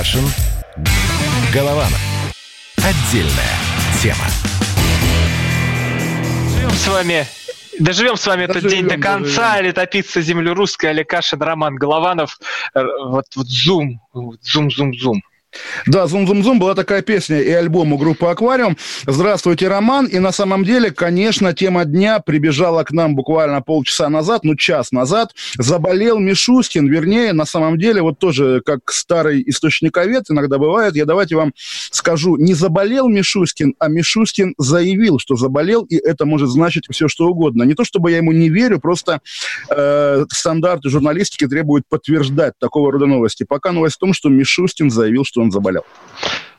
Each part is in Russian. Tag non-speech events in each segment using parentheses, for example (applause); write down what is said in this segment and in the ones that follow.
Кашин. Голованов. Отдельная тема. Живем с вами Доживем с вами доживем, этот день до конца. Доживем. Летописца земли русской, Олег Кашин, Роман Голованов. Вот, вот зум, зум, зум, зум. Да, «Зум-зум-зум» была такая песня и альбом у группы «Аквариум». Здравствуйте, Роман. И на самом деле, конечно, тема дня прибежала к нам буквально полчаса назад, ну, час назад. Заболел Мишустин, вернее, на самом деле, вот тоже как старый источниковед иногда бывает, я давайте вам скажу, не заболел Мишустин, а Мишустин заявил, что заболел, и это может значить все, что угодно. Не то, чтобы я ему не верю, просто э, стандарты журналистики требуют подтверждать такого рода новости. Пока новость в том, что Мишустин заявил, что он заболел.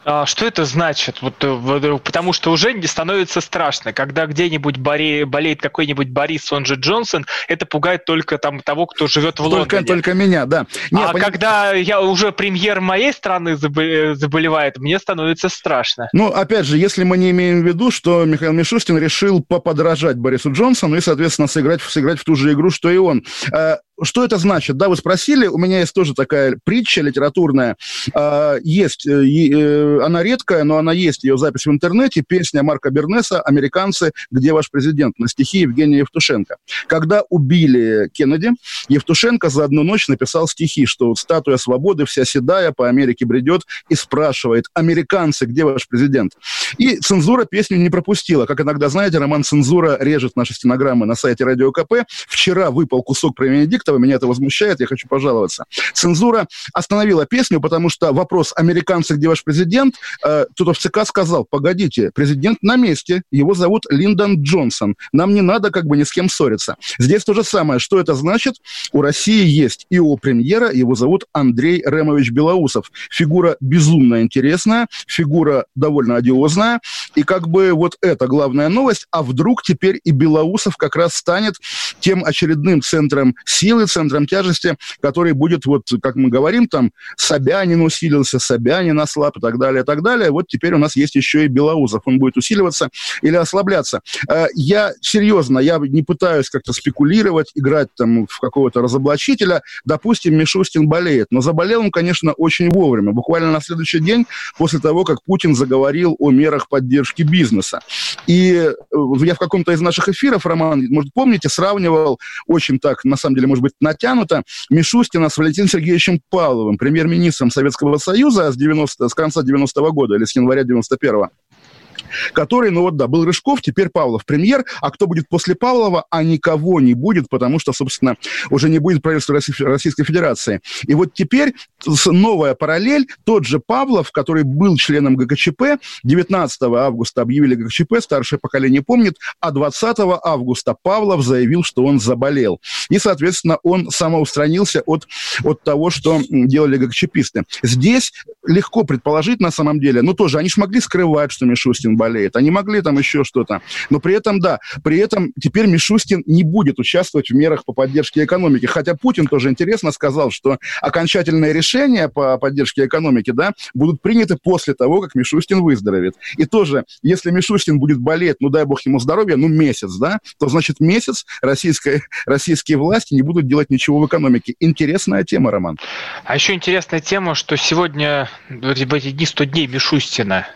А что это значит? Вот, э, потому что уже не становится страшно. Когда где-нибудь боре, болеет какой-нибудь Борис, он же Джонсон, это пугает только там того, кто живет в только, Лондоне. Только меня, да. Нет, а поним... когда я уже премьер моей страны заболевает, мне становится страшно. Ну, опять же, если мы не имеем в виду, что Михаил Мишустин решил поподражать Борису Джонсону и, соответственно, сыграть, сыграть в ту же игру, что и он. Что это значит? Да, вы спросили, у меня есть тоже такая притча литературная. А, есть, э, э, она редкая, но она есть, ее запись в интернете, песня Марка Бернеса «Американцы, где ваш президент?» на стихи Евгения Евтушенко. Когда убили Кеннеди, Евтушенко за одну ночь написал стихи, что статуя свободы вся седая по Америке бредет и спрашивает «Американцы, где ваш президент?» И цензура песню не пропустила. Как иногда, знаете, роман «Цензура» режет наши стенограммы на сайте Радио КП. Вчера выпал кусок про Венедикта, этого, меня это возмущает, я хочу пожаловаться. Цензура остановила песню, потому что вопрос «Американцы, где ваш президент?» э, кто-то в ЦК сказал, погодите, президент на месте, его зовут Линдон Джонсон, нам не надо как бы ни с кем ссориться. Здесь то же самое. Что это значит? У России есть и у премьера, его зовут Андрей Ремович Белоусов. Фигура безумно интересная, фигура довольно одиозная, и как бы вот это главная новость, а вдруг теперь и Белоусов как раз станет тем очередным центром силы, центром тяжести, который будет, вот, как мы говорим, там, Собянин усилился, Собянин ослаб и так далее, и так далее. Вот теперь у нас есть еще и Белоузов. Он будет усиливаться или ослабляться. Э, я серьезно, я не пытаюсь как-то спекулировать, играть там в какого-то разоблачителя. Допустим, Мишустин болеет, но заболел он, конечно, очень вовремя. Буквально на следующий день после того, как Путин заговорил о мерах поддержки бизнеса. И э, я в каком-то из наших эфиров, Роман, может, помните, сравнивал очень так, на самом деле, может быть натянуто Мишустина с Валентином Сергеевичем Павловым, премьер-министром Советского Союза с, 90, с конца 90-го года или с января 91-го который, ну вот да, был Рыжков, теперь Павлов премьер, а кто будет после Павлова, а никого не будет, потому что, собственно, уже не будет правительства Российской Федерации. И вот теперь новая параллель, тот же Павлов, который был членом ГКЧП, 19 августа объявили ГКЧП, старшее поколение помнит, а 20 августа Павлов заявил, что он заболел. И, соответственно, он самоустранился от, от того, что делали ГКЧПисты. Здесь легко предположить, на самом деле, ну тоже, они же могли скрывать, что Мишустин болеет. Они могли там еще что-то. Но при этом, да, при этом теперь Мишустин не будет участвовать в мерах по поддержке экономики. Хотя Путин тоже интересно сказал, что окончательные решения по поддержке экономики, да, будут приняты после того, как Мишустин выздоровеет. И тоже, если Мишустин будет болеть, ну дай бог ему здоровья, ну месяц, да, то значит месяц российская, российские власти не будут делать ничего в экономике. Интересная тема, Роман. А еще интересная тема, что сегодня в эти дни 100 дней Мишустина.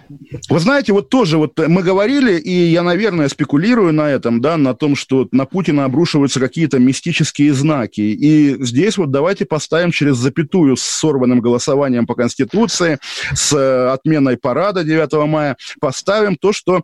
Вы знаете, вот тоже тоже вот мы говорили, и я, наверное, спекулирую на этом, да, на том, что на Путина обрушиваются какие-то мистические знаки. И здесь вот давайте поставим через запятую с сорванным голосованием по Конституции, с э, отменой парада 9 мая, поставим то, что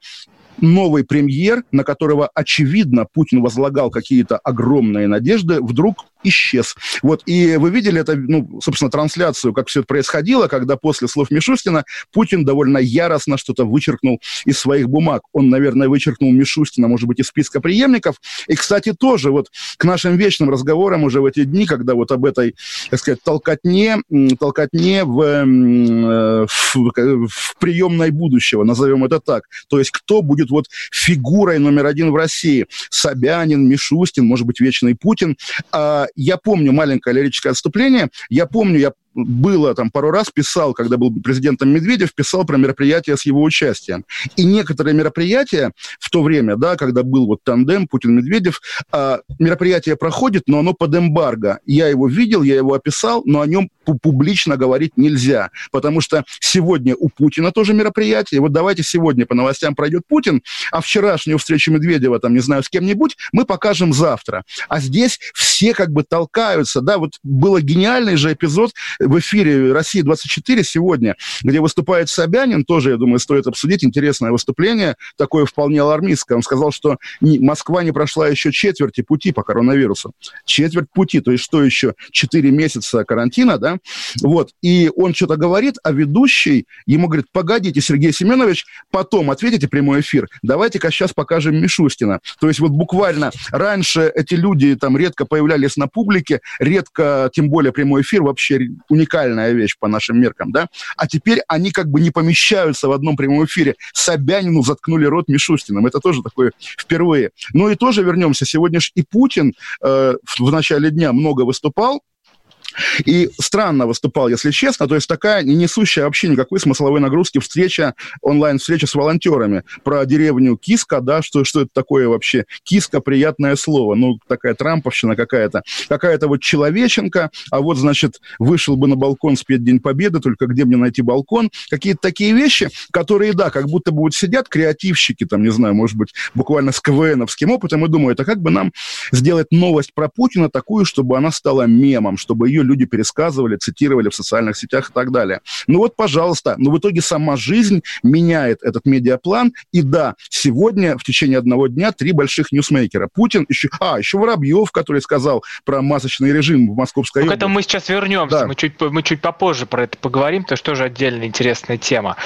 новый премьер, на которого, очевидно, Путин возлагал какие-то огромные надежды, вдруг исчез. Вот, и вы видели это, ну, собственно, трансляцию, как все это происходило, когда после слов Мишустина Путин довольно яростно что-то вычеркнул из своих бумаг. Он, наверное, вычеркнул Мишустина, может быть, из списка преемников. И, кстати, тоже вот к нашим вечным разговорам уже в эти дни, когда вот об этой, так сказать, толкотне, толкотне в, э, в, в приемной будущего, назовем это так. То есть кто будет вот фигурой номер один в России. Собянин, Мишустин, может быть, вечный Путин. А, я помню маленькое лирическое отступление. Я помню, я было там пару раз, писал, когда был президентом Медведев, писал про мероприятия с его участием. И некоторые мероприятия в то время, да, когда был вот тандем Путин-Медведев, э, мероприятие проходит, но оно под эмбарго. Я его видел, я его описал, но о нем публично говорить нельзя, потому что сегодня у Путина тоже мероприятие. Вот давайте сегодня по новостям пройдет Путин, а вчерашнюю встречу Медведева, там, не знаю, с кем-нибудь, мы покажем завтра. А здесь все как бы толкаются, да, вот был гениальный же эпизод в эфире «Россия-24» сегодня, где выступает Собянин, тоже, я думаю, стоит обсудить, интересное выступление, такое вполне алармистское. Он сказал, что Москва не прошла еще четверти пути по коронавирусу. Четверть пути, то есть что еще? Четыре месяца карантина, да? Вот, и он что-то говорит, а ведущий ему говорит, погодите, Сергей Семенович, потом ответите прямой эфир, давайте-ка сейчас покажем Мишустина. То есть вот буквально раньше эти люди там редко появлялись на публике, редко, тем более прямой эфир, вообще уникальная вещь по нашим меркам, да, а теперь они как бы не помещаются в одном прямом эфире. Собянину заткнули рот Мишустиным, это тоже такое впервые. Ну и тоже вернемся, сегодня же и Путин э, в начале дня много выступал, и странно выступал, если честно, то есть такая не несущая вообще никакой смысловой нагрузки встреча, онлайн-встреча с волонтерами про деревню Киска, да, что, что это такое вообще? Киска – приятное слово, ну, такая трамповщина какая-то. Какая-то вот человеченка, а вот, значит, вышел бы на балкон спеть День Победы, только где мне найти балкон? Какие-то такие вещи, которые, да, как будто бы вот сидят креативщики, там, не знаю, может быть, буквально с КВНовским опытом и думают, а как бы нам сделать новость про Путина такую, чтобы она стала мемом, чтобы ее ее люди пересказывали, цитировали в социальных сетях и так далее. Ну вот, пожалуйста, но в итоге сама жизнь меняет этот медиаплан. И да, сегодня в течение одного дня три больших ньюсмейкера. Путин, еще, а, еще Воробьев, который сказал про масочный режим в Московской области. К этому мы сейчас вернемся. Да. Мы, чуть, мы чуть попозже про это поговорим, потому что тоже отдельная интересная тема.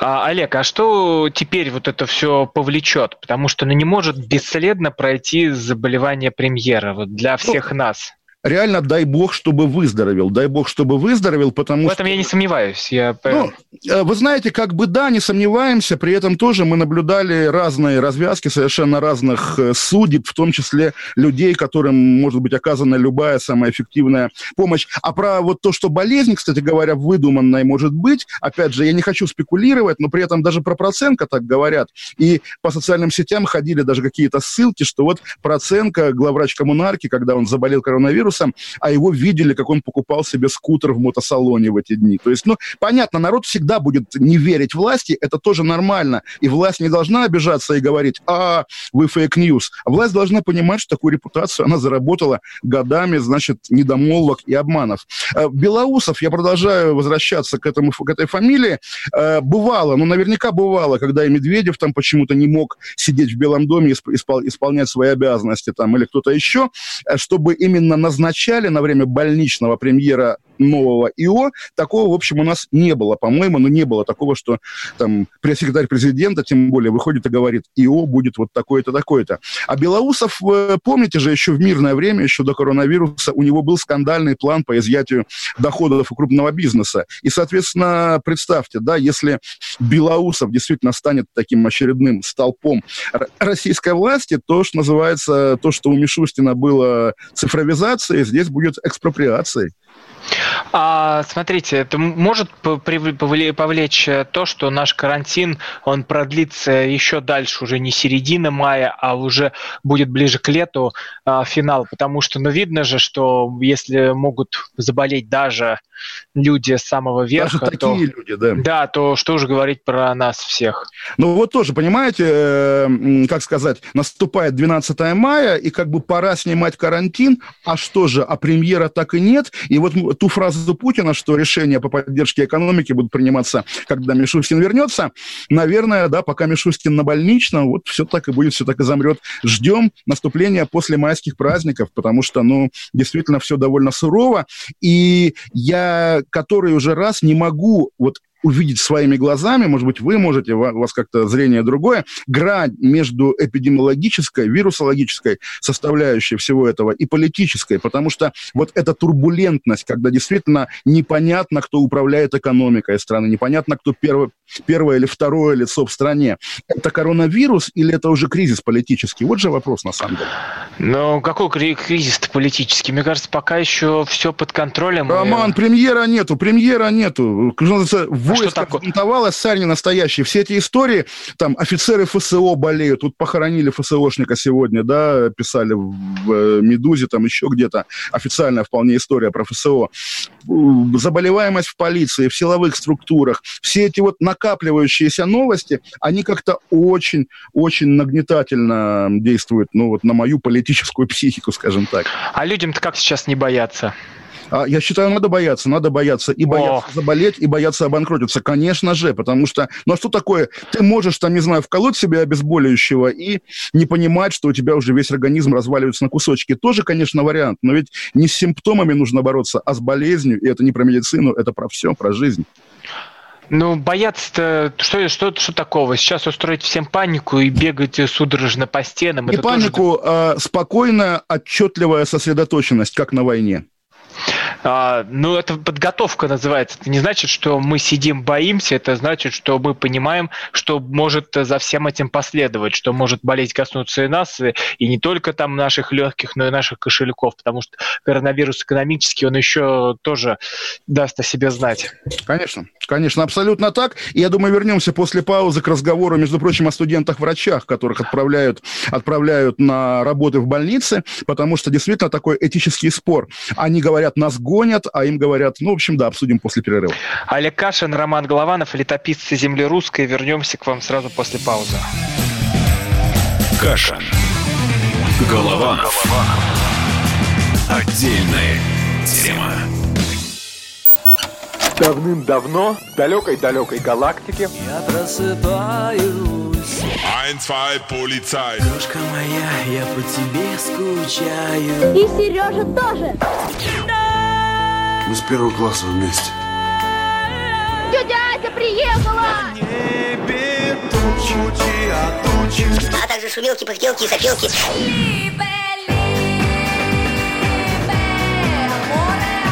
А, Олег, а что теперь вот это все повлечет? Потому что ну, не может бесследно пройти заболевание премьера вот для ну, всех ну, нас реально дай бог, чтобы выздоровел. Дай бог, чтобы выздоровел, потому что... В этом что... я не сомневаюсь. Я... Ну, э, вы знаете, как бы да, не сомневаемся, при этом тоже мы наблюдали разные развязки совершенно разных э, судеб, в том числе людей, которым может быть оказана любая самая эффективная помощь. А про вот то, что болезнь, кстати говоря, выдуманная может быть, опять же, я не хочу спекулировать, но при этом даже про Проценко так говорят. И по социальным сетям ходили даже какие-то ссылки, что вот Проценко, главврач коммунарки, когда он заболел коронавирусом, вирусом, а его видели, как он покупал себе скутер в мотосалоне в эти дни. То есть, ну, понятно, народ всегда будет не верить власти, это тоже нормально. И власть не должна обижаться и говорить, а, вы fake news. А власть должна понимать, что такую репутацию она заработала годами, значит, недомолвок и обманов. Э, Белоусов, я продолжаю возвращаться к, этому, к этой фамилии, э, бывало, ну, наверняка бывало, когда и Медведев там почему-то не мог сидеть в Белом доме и исполнять свои обязанности там, или кто-то еще, э, чтобы именно назначить назначали на время больничного премьера нового ИО, такого, в общем, у нас не было, по-моему, но не было такого, что там пресс-секретарь президента, тем более, выходит и говорит, ИО будет вот такое-то, такое-то. А Белоусов, помните же, еще в мирное время, еще до коронавируса, у него был скандальный план по изъятию доходов у крупного бизнеса. И, соответственно, представьте, да, если Белоусов действительно станет таким очередным столпом российской власти, то, что называется, то, что у Мишустина было цифровизацией, здесь будет экспроприацией. А, смотрите, это может повлечь то, что наш карантин, он продлится еще дальше, уже не середина мая, а уже будет ближе к лету а, финал, потому что, ну, видно же, что если могут заболеть даже люди с самого верха, даже то, такие люди, да. Да, то что уже говорить про нас всех. Ну, вот тоже, понимаете, э, как сказать, наступает 12 мая, и как бы пора снимать карантин, а что же, а премьера так и нет, и вот ту фразу Путина, что решения по поддержке экономики будут приниматься, когда Мишустин вернется, наверное, да, пока Мишустин на больничном, вот все так и будет, все так и замрет. Ждем наступления после майских праздников, потому что, ну, действительно все довольно сурово, и я который уже раз не могу вот увидеть своими глазами, может быть, вы можете, у вас как-то зрение другое, грань между эпидемиологической, вирусологической составляющей всего этого и политической, потому что вот эта турбулентность, когда действительно непонятно, кто управляет экономикой страны, непонятно, кто первый, первое или второе лицо в стране, это коронавирус или это уже кризис политический? Вот же вопрос на самом деле. Ну, какой кризис политический? Мне кажется, пока еще все под контролем. Роман, и... премьера нету, премьера нету. Войско взбунтовалось, царь не настоящий. Все эти истории, там, офицеры ФСО болеют. Тут похоронили ФСОшника сегодня, да, писали в э, «Медузе», там еще где-то. Официальная вполне история про ФСО. Заболеваемость в полиции, в силовых структурах. Все эти вот накапливающиеся новости, они как-то очень-очень нагнетательно действуют, ну, вот на мою политическую (laughs) психику, скажем так. А людям-то как сейчас не бояться? А, я считаю, надо бояться, надо бояться. И бояться О. заболеть, и бояться обанкротиться. Конечно же, потому что... Ну а что такое? Ты можешь, там, не знаю, вколоть себе обезболивающего и не понимать, что у тебя уже весь организм разваливается на кусочки. Тоже, конечно, вариант. Но ведь не с симптомами нужно бороться, а с болезнью. И это не про медицину, это про все, про жизнь. Ну, бояться-то, что, что, что такого? Сейчас устроить всем панику и бегать судорожно по стенам. Не панику, тоже... а спокойная, отчетливая сосредоточенность, как на войне. А, ну, это подготовка называется. Это не значит, что мы сидим, боимся. Это значит, что мы понимаем, что может за всем этим последовать, что может болеть коснуться и нас, и, и не только там наших легких, но и наших кошельков, потому что коронавирус экономический, он еще тоже даст о себе знать. Конечно, конечно, абсолютно так. И я думаю, вернемся после паузы к разговору, между прочим, о студентах-врачах, которых отправляют, отправляют на работы в больнице, потому что действительно такой этический спор. Они говорят, нас гонят, а им говорят, ну, в общем, да, обсудим после перерыва. Олег Кашин, Роман Голованов, летописцы земли русской. Вернемся к вам сразу после паузы. Кашин. Голованов. Отдельная тема. Давным-давно в далекой-далекой галактике Я просыпаюсь Ein, zwei, полицай Крошка моя, я по тебе скучаю И Сережа тоже мы с первого класса вместе. Тетя Ася приехала! Небе тучи, а тучи. А также шумелки, пыхтелки и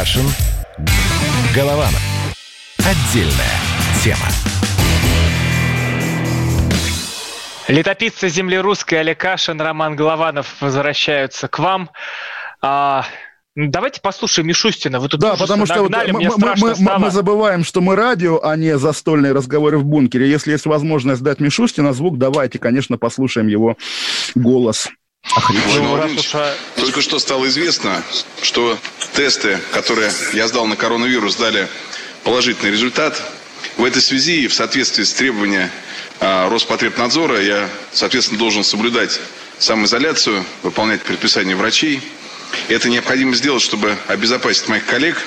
Кашин. Голованов. Отдельная тема. Летописцы земли русской Олег Кашин, Роман Голованов возвращаются к вам. А, давайте послушаем Мишустина. Вы тут да, потому что вот мы, мы, мы, мы забываем, что мы радио, а не застольные разговоры в бункере. Если есть возможность дать Мишустина звук, давайте, конечно, послушаем его голос. Только что стало известно, что тесты, которые я сдал на коронавирус, дали положительный результат. В этой связи и в соответствии с требованиями а, Роспотребнадзора я, соответственно, должен соблюдать самоизоляцию, выполнять предписания врачей. Это необходимо сделать, чтобы обезопасить моих коллег.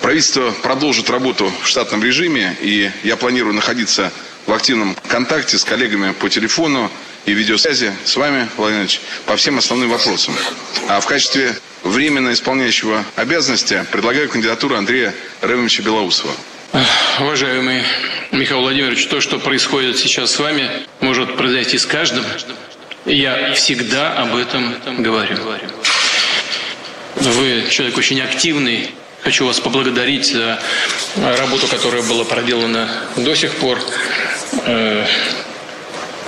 Правительство продолжит работу в штатном режиме, и я планирую находиться в активном контакте с коллегами по телефону, и видеосвязи с вами, Владимир Ильич, по всем основным вопросам. А в качестве временно исполняющего обязанности предлагаю кандидатуру Андрея Ремовича Белоусова. Уважаемый Михаил Владимирович, то, что происходит сейчас с вами, может произойти с каждым. Я всегда об этом говорю. Вы человек очень активный. Хочу вас поблагодарить за работу, которая была проделана до сих пор.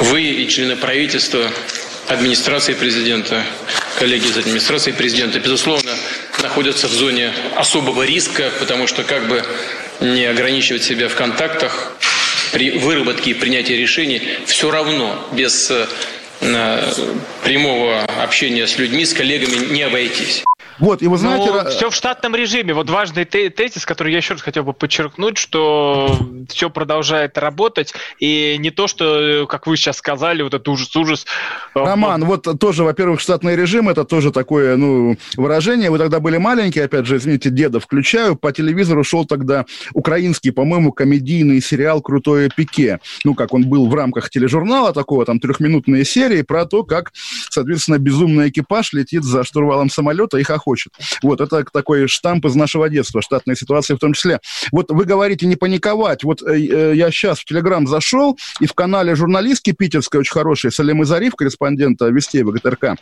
Вы и члены правительства, администрации президента, коллеги из администрации президента, безусловно, находятся в зоне особого риска, потому что как бы не ограничивать себя в контактах при выработке и принятии решений, все равно без э, прямого общения с людьми, с коллегами не обойтись. Вот, и вы знаете... Ну, все в штатном режиме. Вот важный тезис, который я еще раз хотел бы подчеркнуть, что все продолжает работать, и не то, что, как вы сейчас сказали, вот этот ужас-ужас. Э, Роман, вот тоже, во-первых, штатный режим, это тоже такое, ну, выражение. Вы тогда были маленькие, опять же, извините, деда включаю, по телевизору шел тогда украинский, по-моему, комедийный сериал «Крутое пике». Ну, как он был в рамках тележурнала такого, там, трехминутные серии про то, как, соответственно, безумный экипаж летит за штурвалом самолета и хохочет. Вот, это такой штамп из нашего детства, штатные ситуации в том числе. Вот вы говорите не паниковать. Вот э, э я сейчас в Телеграм зашел, и в канале журналистки питерской, очень хорошей, Салимы Зариф, корреспондента Вестей ВГТРК,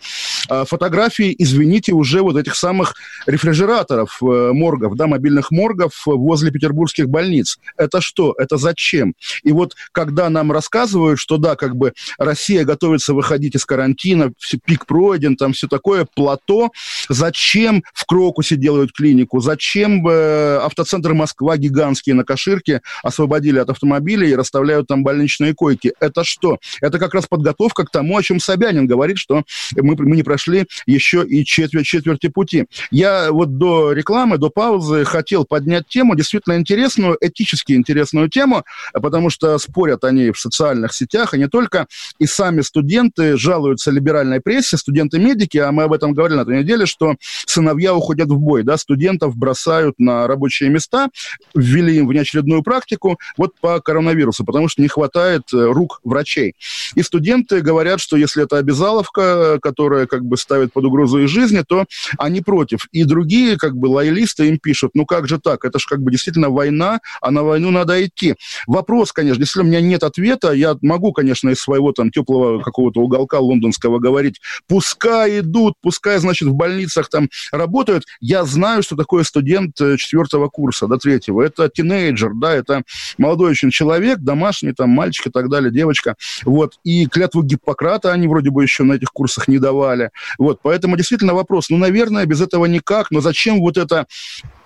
э, фотографии, извините, уже вот этих самых рефрижераторов э, моргов, да, мобильных моргов возле петербургских больниц. Это что? Это зачем? И вот когда нам рассказывают, что да, как бы Россия готовится выходить из карантина, пик пройден, там все такое, плато, зачем в Крокусе делают клинику, зачем э, автоцентр Москва гигантские на Каширке освободили от автомобилей и расставляют там больничные койки. Это что? Это как раз подготовка к тому, о чем Собянин говорит, что мы, мы не прошли еще и четверть, четверти пути. Я вот до рекламы, до паузы хотел поднять тему, действительно интересную, этически интересную тему, потому что спорят они в социальных сетях, и не только, и сами студенты жалуются либеральной прессе, студенты-медики, а мы об этом говорили на этой неделе, что сыновья уходят в бой, да, студентов бросают на рабочие места, ввели им внеочередную практику вот по коронавирусу, потому что не хватает э, рук врачей. И студенты говорят, что если это обязаловка, которая как бы ставит под угрозу их жизни, то они против. И другие как бы лоялисты им пишут, ну как же так, это же как бы действительно война, а на войну надо идти. Вопрос, конечно, если у меня нет ответа, я могу, конечно, из своего там теплого какого-то уголка лондонского говорить, пускай идут, пускай, значит, в больницах там работают. Я знаю, что такое студент э, четвертого курса, до третьего. Это тинейджер, да, это молодой очень человек, домашний там мальчик и так далее, девочка. Вот. И клятву Гиппократа они вроде бы еще на этих курсах не давали. Вот. Поэтому действительно вопрос, ну, наверное, без этого никак, но зачем вот это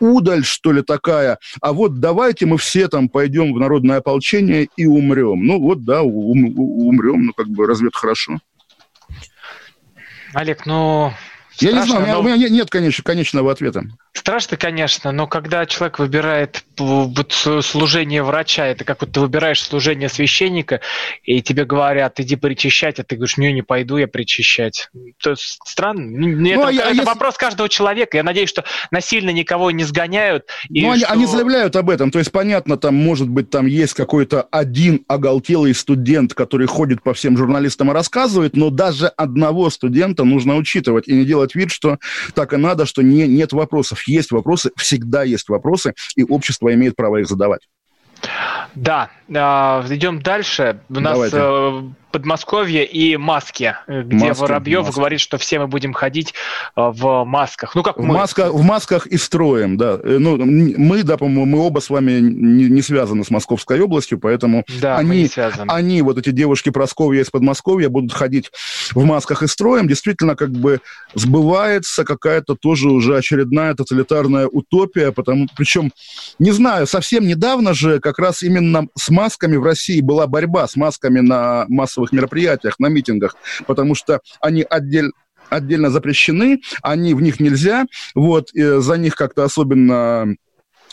удаль, что ли, такая? А вот давайте мы все там пойдем в народное ополчение и умрем. Ну, вот, да, ум, умрем, ну, как бы, разве это хорошо? Олег, ну, я Страшно, не знаю, у меня, но... у меня нет конечно, конечного ответа. Страшно, конечно, но когда человек выбирает вот служение врача, это как вот ты выбираешь служение священника, и тебе говорят, иди причащать, а ты говоришь, не, не пойду я причащать. То есть странно. Ну, это, а это если... вопрос каждого человека. Я надеюсь, что насильно никого не сгоняют. Ну, они, что... они заявляют об этом. То есть, понятно, там, может быть, там есть какой-то один оголтелый студент, который ходит по всем журналистам и рассказывает, но даже одного студента нужно учитывать и не делать вид, что так и надо, что не, нет вопросов есть вопросы, всегда есть вопросы, и общество имеет право их задавать. Да, а, идем дальше. У нас Давайте. Э, Подмосковье и маски, э, где маски, Воробьев маски. говорит, что все мы будем ходить э, в масках. Ну, как в мы. Масках, в масках и строим, да. Ну, мы, да, по-моему, мы оба с вами не, не связаны с Московской областью, поэтому да, они, они, вот эти девушки Просковья из Подмосковья, будут ходить в масках и строим. Действительно, как бы сбывается какая-то тоже уже очередная тоталитарная утопия, потому, причем, не знаю, совсем недавно же как раз именно с масками в России была борьба с масками на массовых мероприятиях, на митингах, потому что они отдельно отдельно запрещены, они в них нельзя, вот, за них как-то особенно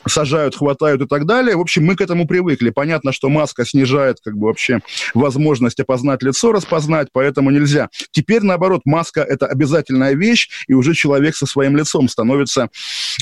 сажают, хватают и так далее. В общем, мы к этому привыкли. Понятно, что маска снижает как бы вообще возможность опознать лицо, распознать, поэтому нельзя. Теперь, наоборот, маска – это обязательная вещь, и уже человек со своим лицом становится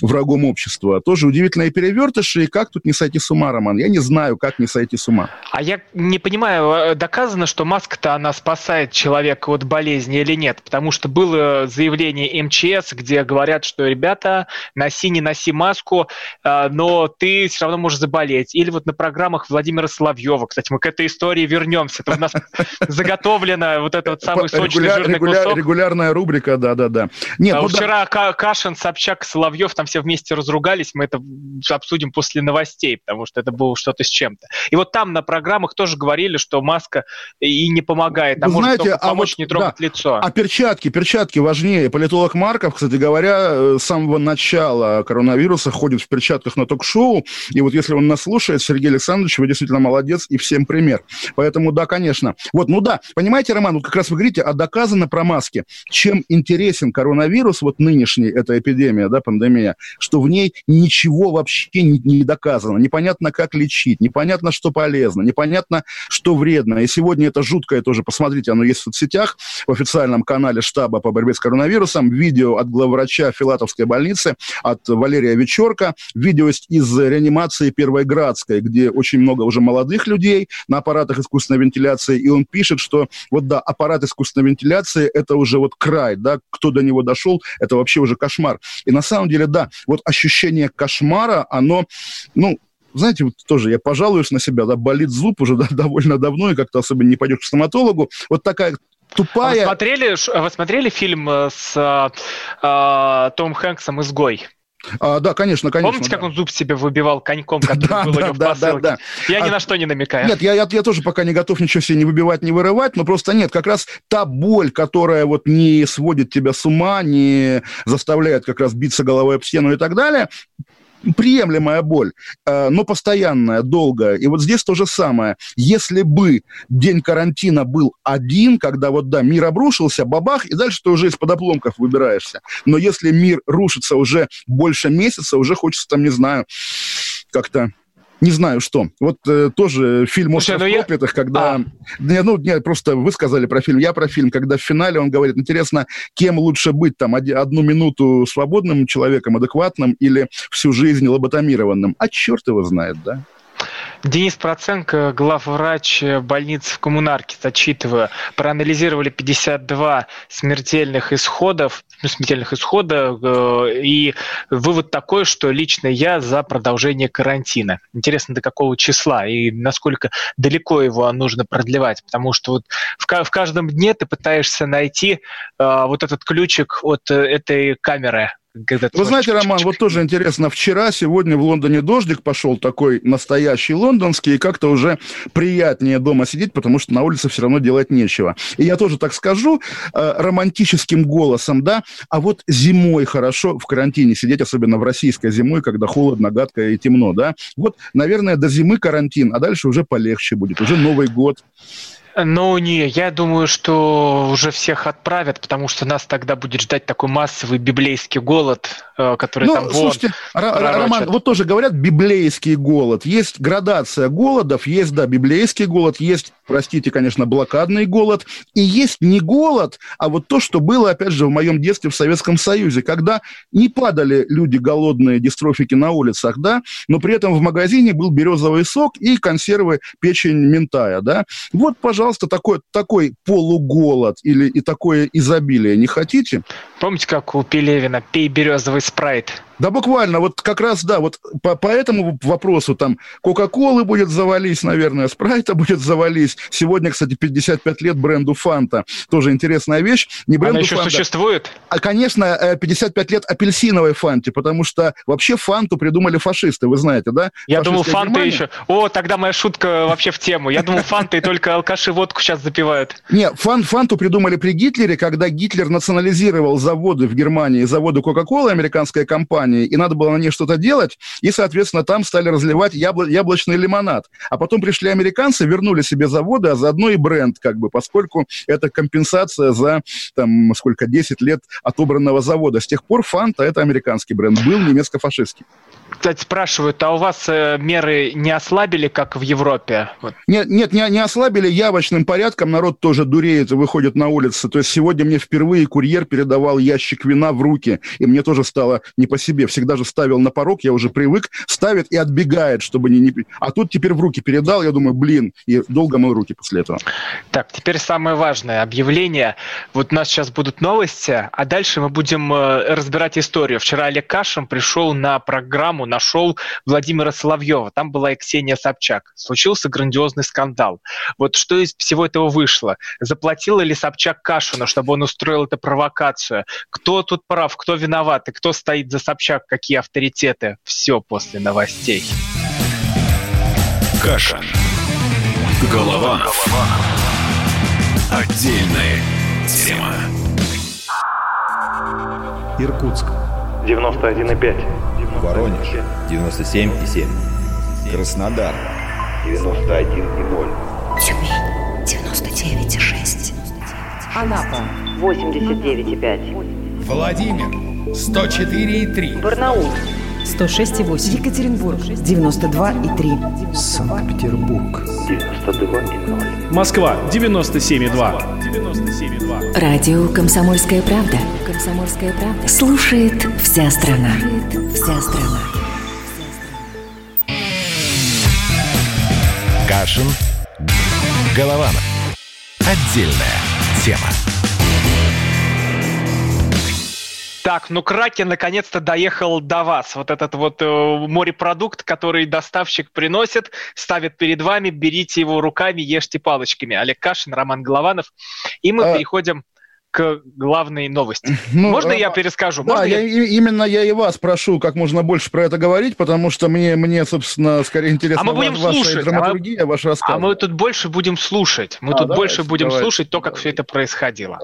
врагом общества. Тоже удивительные перевертыши, и как тут не сойти с ума, Роман? Я не знаю, как не сойти с ума. А я не понимаю, э, доказано, что маска-то она спасает человека от болезни или нет? Потому что было заявление МЧС, где говорят, что, ребята, носи, не носи маску, э, но ты все равно можешь заболеть. Или вот на программах Владимира Соловьева, кстати, мы к этой истории вернемся. Это у нас (laughs) заготовлено вот этот вот самый сочный жирный кусок. Регулярная рубрика, да-да-да. Нет, а ну вчера Кашин, Собчак, Соловьев, там все вместе разругались, мы это обсудим после новостей, потому что это было что-то с чем-то. И вот там на программах тоже говорили, что маска и не помогает, а Вы может знаете, а помочь вот, не трогать да, лицо. А перчатки, перчатки важнее. Политолог Марков, кстати говоря, э, с самого начала коронавируса ходит в перчатках на ток-шоу. И вот если он нас слушает, Сергей Александрович, вы действительно молодец и всем пример. Поэтому да, конечно. Вот, ну да, понимаете, Роман, вот как раз вы говорите, а доказано про маски. Чем интересен коронавирус, вот нынешний, эта эпидемия, да, пандемия, что в ней ничего вообще не, не доказано. Непонятно, как лечить, непонятно, что полезно, непонятно, что вредно. И сегодня это жуткое тоже, посмотрите, оно есть в соцсетях, в официальном канале штаба по борьбе с коронавирусом, видео от главврача Филатовской больницы, от Валерия Вечерка, видео из реанимации Первой Градской, где очень много уже молодых людей на аппаратах искусственной вентиляции, и он пишет, что вот да, аппарат искусственной вентиляции – это уже вот край, да, кто до него дошел, это вообще уже кошмар. И на самом деле, да, вот ощущение кошмара, оно, ну, знаете, вот тоже я пожалуюсь на себя, да, болит зуб уже (laughs) да, довольно давно, и как-то особенно не пойдешь к стоматологу. Вот такая тупая... А вы смотрели, а вы смотрели фильм э, с а, а, Том Хэнксом «Изгой»? А, да, конечно, конечно. Помните, да. как он зуб себе выбивал коньком, который (laughs) да, был да, у него да, в посылке? Да, да. Я а, ни на что не намекаю. Нет, я, я, я тоже пока не готов ничего себе не выбивать, не вырывать, но просто нет, как раз та боль, которая вот не сводит тебя с ума, не заставляет как раз биться головой об стену и так далее, приемлемая боль, э, но постоянная, долгая. И вот здесь то же самое. Если бы день карантина был один, когда вот, да, мир обрушился, бабах, и дальше ты уже из-под обломков выбираешься. Но если мир рушится уже больше месяца, уже хочется там, не знаю, как-то не знаю что. Вот э, тоже фильм «Остров Слушай, ну проклятых», я... когда... А. Не, ну, нет, просто вы сказали про фильм, я про фильм, когда в финале он говорит, интересно, кем лучше быть, там, одну минуту свободным человеком, адекватным или всю жизнь лоботомированным? А черт его знает, да? Денис Проценко, главврач больницы в Коммунарке, зачитываю, проанализировали 52 смертельных исходов, ну, смертельных исхода, э, и вывод такой, что лично я за продолжение карантина. Интересно, до какого числа и насколько далеко его нужно продлевать, потому что вот в, в каждом дне ты пытаешься найти э, вот этот ключик от э, этой камеры когда Вы знаете, Роман, вот тоже интересно, вчера, сегодня в Лондоне дождик пошел такой настоящий лондонский, и как-то уже приятнее дома сидеть, потому что на улице все равно делать нечего. И я тоже так скажу э, романтическим голосом, да, а вот зимой хорошо в карантине сидеть, особенно в российской зимой, когда холодно, гадко и темно, да. Вот, наверное, до зимы карантин, а дальше уже полегче будет, уже Новый год. Ну, не, я думаю, что уже всех отправят, потому что нас тогда будет ждать такой массовый библейский голод, э, который ну, там слушайте, вон, Роман, вот тоже говорят библейский голод. Есть градация голодов, есть, да, библейский голод, есть, простите, конечно, блокадный голод, и есть не голод, а вот то, что было, опять же, в моем детстве в Советском Союзе, когда не падали люди голодные, дистрофики на улицах, да, но при этом в магазине был березовый сок и консервы печень ментая, да. Вот, пожалуйста, такой, такой полуголод или и такое изобилие не хотите? Помните, как у Пелевина «пей березовый спрайт»? Да буквально, вот как раз, да, вот по, по этому вопросу там Кока-Колы будет завались, наверное, Спрайта будет завались. Сегодня, кстати, 55 лет бренду Фанта. Тоже интересная вещь. Не бренду Она еще Фанта, существует? А, конечно, 55 э, лет апельсиновой Фанте, потому что вообще Фанту придумали фашисты, вы знаете, да? Я думал, Фанта еще... О, тогда моя шутка вообще в тему. Я думал, Фанта и только алкаши водку сейчас запивают. Не, фан, Фанту придумали при Гитлере, когда Гитлер национализировал заводы в Германии, заводы Кока-Колы, американская компания, компании, и надо было на ней что-то делать, и, соответственно, там стали разливать ябло- яблочный лимонад. А потом пришли американцы, вернули себе заводы, а заодно и бренд, как бы, поскольку это компенсация за, там, сколько, 10 лет отобранного завода. С тех пор Фанта – это американский бренд, был немецко-фашистский. Кстати, спрашивают, а у вас э, меры не ослабили, как в Европе? Вот. Нет, нет, не, не ослабили явочным порядком, народ тоже дуреет и выходит на улицы. То есть сегодня мне впервые курьер передавал ящик вина в руки, и мне тоже стало не по себе. Всегда же ставил на порог, я уже привык, ставит и отбегает, чтобы не... не... А тут теперь в руки передал, я думаю, блин, и долго мыл руки после этого. Так, теперь самое важное объявление. Вот у нас сейчас будут новости, а дальше мы будем э, разбирать историю. Вчера Олег Кашин пришел на программу нашел Владимира Соловьева. Там была и Ксения Собчак. Случился грандиозный скандал. Вот что из всего этого вышло? Заплатила ли Собчак Кашину, чтобы он устроил эту провокацию? Кто тут прав, кто виноват и кто стоит за Собчак, какие авторитеты? Все после новостей. Кашин. Голованов. Отдельная тема. Иркутск. 91,5. Воронеж 97,7. Краснодар 91,0. Тюмень 99,6. Анапа 89,5. Владимир 104,3. Барнаул 106,8. Екатеринбург 92,3. Санкт-Петербург 92,0. Москва 97,2. 97,2. Радио «Комсомольская правда». «Комсомольская правда». Слушает вся страна. Слушает вся страна. Кашин. Голованов. Отдельная тема. Так, ну Кракен наконец-то доехал до вас. Вот этот вот э, морепродукт, который доставщик приносит, ставит перед вами, берите его руками, ешьте палочками. Олег Кашин, Роман Голованов. И мы а... переходим к главной новости. Ну, можно а, я перескажу? Да, можно я, я... именно я и вас прошу как можно больше про это говорить, потому что мне, мне собственно, скорее интересно а мы будем ваша слушать, драматургия, а, ваш рассказ. А мы тут больше будем слушать. Мы а, тут давайте, больше будем давайте, слушать то, как давайте. все это происходило.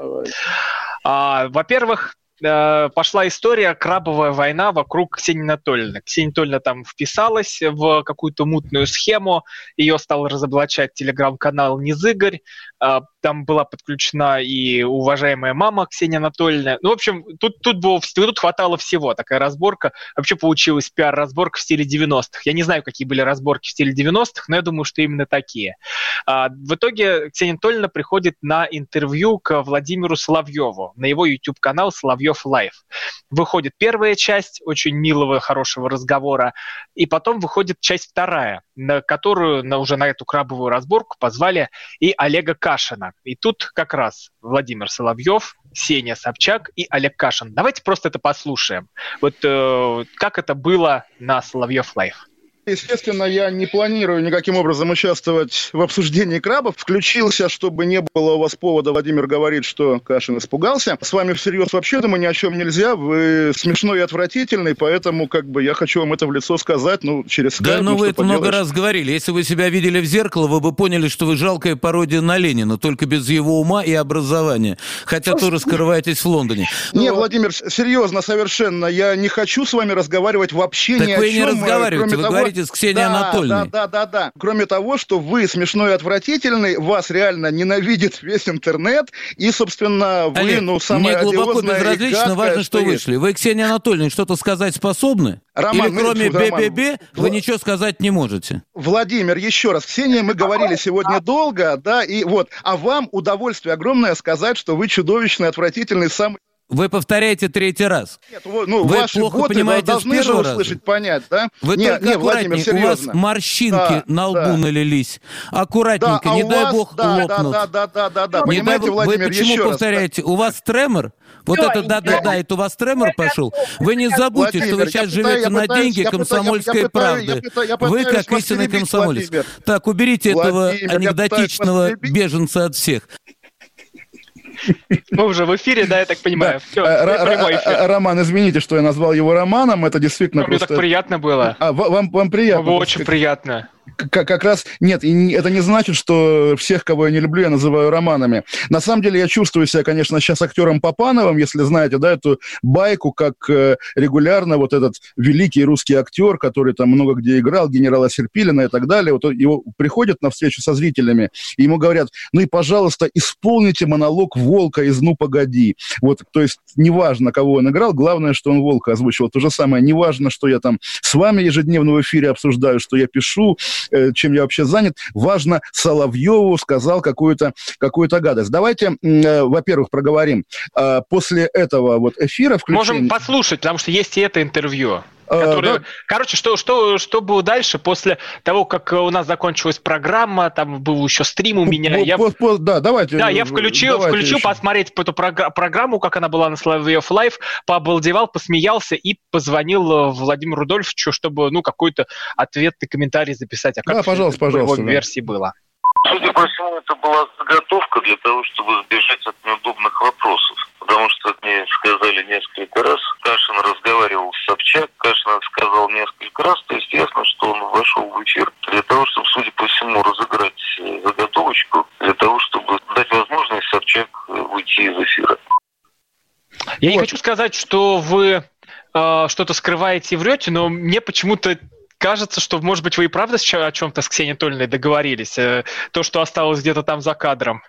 А, во-первых, э, пошла история крабовая война вокруг Ксении Анатольевны. Ксения Анатольевна там вписалась в какую-то мутную схему, ее стал разоблачать телеграм-канал Низыгорь, э, там была подключена и уважаемая мама Ксения Анатольевна. Ну, в общем, тут, тут, было, тут хватало всего. Такая разборка. Вообще получилась пиар-разборка в стиле 90-х. Я не знаю, какие были разборки в стиле 90-х, но я думаю, что именно такие. А, в итоге Ксения Анатольевна приходит на интервью к Владимиру Соловьеву на его YouTube-канал Соловьев Лайв. Выходит первая часть очень милого, хорошего разговора, и потом выходит часть вторая, на которую на, уже на эту крабовую разборку позвали и Олега Кашина. И тут как раз Владимир Соловьев, Сеня Собчак и Олег Кашин. Давайте просто это послушаем. Вот э, как это было на Соловьев Лайв. Естественно, я не планирую никаким образом участвовать в обсуждении крабов. Включился, чтобы не было у вас повода. Владимир говорит, что Кашин испугался. С вами всерьез вообще, думаю, ни о чем нельзя. Вы смешной и отвратительный, поэтому как бы я хочу вам это в лицо сказать, ну, через Да, скайп, но ну, вы это много поделаешь. раз говорили. Если вы себя видели в зеркало, вы бы поняли, что вы жалкая пародия на Ленина, только без его ума и образования. Хотя тоже скрываетесь в Лондоне. Не, Владимир, серьезно, совершенно. Я не хочу с вами разговаривать вообще Так ни о вы и не чем, э, разговариваете, кроме вы того- говорите с Ксенией да, Анатольевной. Да, да, да, да. Кроме того, что вы смешной и отвратительный, вас реально ненавидит весь интернет, и, собственно, вы, Олег, ну, самое мне глубоко безразлично, важно, что есть. вышли. Вы, Ксения Анатольевна, что-то сказать способны? Роман, Или кроме бе-бе-бе вы Вла- ничего сказать не можете? Владимир, еще раз, Ксения, мы говорили сегодня долго, да, и вот, а вам удовольствие огромное сказать, что вы чудовищный, отвратительный, самый... Вы повторяете третий раз. Нет, вы- ну, Вы ваши плохо боты понимаете должны же первого раза? услышать, понять, да? Вы не, только не, Владимир, аккуратнее, у вас морщинки Да, на лбу да. налились. Да, Аккуратненько, а не дай вас- бог да, лопнут. Да, да, да, да, да, Не дай Владимир, вы почему еще раз. повторяете? У вас тремор? Вот Да, это да-да-да, да. это у вас тремор пошел? Вы не забудьте, что вы Владимир, сейчас живете пытаюсь- на я пытаюсь- деньги я комсомольской я правды. Вы как истинный комсомолец. Владимир. Так, уберите этого Владимир, анекдотичного беженца от всех. (laughs) Мы уже в эфире, да, я так понимаю. Все, Ра- эфир. Роман, извините, что я назвал его Романом, это действительно Мне так приятно было. А, ва- вам, вам приятно? Очень приятно. Как, как раз нет, и это не значит, что всех, кого я не люблю, я называю романами. На самом деле я чувствую себя, конечно, сейчас актером Папановым, если знаете, да, эту байку, как э, регулярно вот этот великий русский актер, который там много где играл, генерала Серпилина и так далее, вот его приходят на встречу со зрителями, и ему говорят, ну и, пожалуйста, исполните монолог Волка из «Ну, погоди». Вот, то есть неважно, кого он играл, главное, что он Волка озвучивал. То же самое, неважно, что я там с вами ежедневно в эфире обсуждаю, что я пишу, чем я вообще занят. Важно, Соловьеву сказал какую-то какую гадость. Давайте, э, во-первых, проговорим. А, После этого вот эфира включения... Можем послушать, потому что есть и это интервью. А, Которое... да. Короче, что, что, что было дальше после того, как у нас закончилась программа, там был еще стрим у меня. Вот- я... вот- вот, да, давайте. Да, я э, включил, давайте включил еще. посмотреть эту програ- программу, как она была на Соловьев Лайв, пообалдевал, посмеялся и позвонил э, Владимиру Рудольфовичу, чтобы ну какой-то ответный комментарий записать. А как Да, пожалуйста, в его пожалуйста, да. версии было? Судя по всему, это была заготовка для того, чтобы сбежать от неудобных вопросов. Потому что мне сказали несколько раз, Кашин разговаривал с Собчак, Кашин это сказал несколько раз, то есть ясно, что он вошел в эфир для того, чтобы, судя по всему, разыграть э, заготовочку, для того, чтобы дать возможность Я не хочу сказать, что вы э, что-то скрываете и врете, но мне почему-то кажется, что, может быть, вы и правда о чем-то с Ксенией Анатольевной договорились. Э, то, что осталось где-то там за кадром.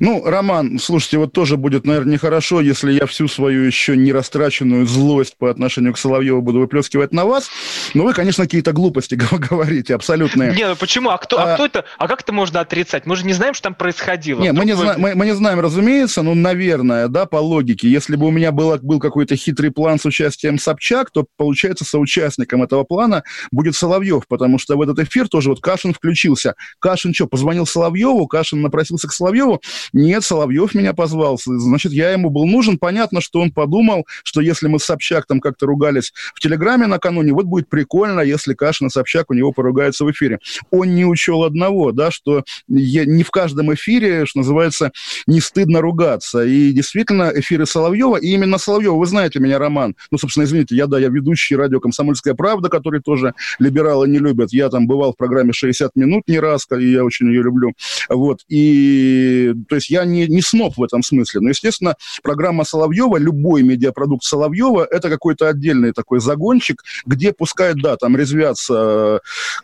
Ну, Роман, слушайте, вот тоже будет, наверное, нехорошо, если я всю свою еще не растраченную злость по отношению к Соловьеву буду выплескивать на вас. Но вы, конечно, какие-то глупости (laughs) говорите, абсолютные. Не, ну почему? А кто, а... а кто это? А как это можно отрицать? Мы же не знаем, что там происходило. Не, мы не, вы... зна... мы, мы не знаем, разумеется, но, наверное, да, по логике. Если бы у меня было, был какой-то хитрый план с участием Собчак, то, получается, соучастником этого плана будет Соловьев, потому что в этот эфир тоже вот Кашин включился. Кашин что, позвонил Соловьеву, Кашин напросился к Соловьеву, нет, Соловьев меня позвал, значит, я ему был нужен. Понятно, что он подумал, что если мы с Собчак там как-то ругались в Телеграме накануне, вот будет прикольно, если Кашин и Собчак у него поругаются в эфире. Он не учел одного, да, что не в каждом эфире, что называется, не стыдно ругаться. И действительно, эфиры Соловьева, и именно Соловьева, вы знаете меня, Роман, ну, собственно, извините, я, да, я ведущий радио «Комсомольская правда», который тоже либералы не любят. Я там бывал в программе «60 минут» не раз, и я очень ее люблю. Вот, и то есть я не, не сноб в этом смысле. Но, естественно, программа Соловьева, любой медиапродукт Соловьева, это какой-то отдельный такой загончик, где пускай, да, там резвятся,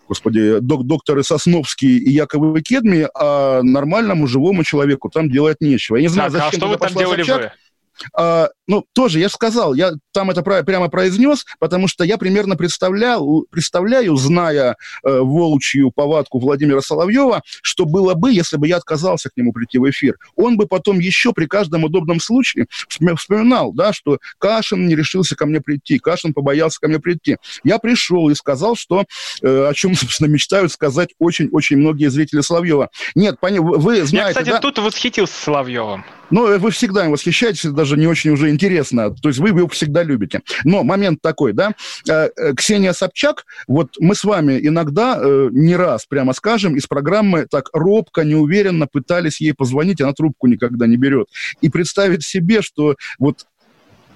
господи, док докторы Сосновский и Яковы Кедми, а нормальному живому человеку там делать нечего. Я не знаю, так, а зачем а что вы там делали Собчак. вы? А, ну, тоже я сказал, я там это прямо произнес, потому что я примерно представлял, представляю, зная э, волчью повадку Владимира Соловьева, что было бы, если бы я отказался к нему прийти в эфир. Он бы потом еще при каждом удобном случае вспоминал, да, что Кашин не решился ко мне прийти, Кашин побоялся ко мне прийти. Я пришел и сказал, что э, о чем, (laughs) собственно, мечтают сказать очень-очень многие зрители Соловьева. Нет, пони, вы знаете... Я, кстати, да? тут восхитился Соловьевым. Ну, вы всегда им восхищаетесь, даже не очень уже интересно. То есть вы его всегда любите. Но момент такой, да, э, э, Ксения Собчак, вот мы с вами иногда, э, не раз, прямо скажем, из программы так робко, неуверенно пытались ей позвонить, она трубку никогда не берет. И представить себе, что вот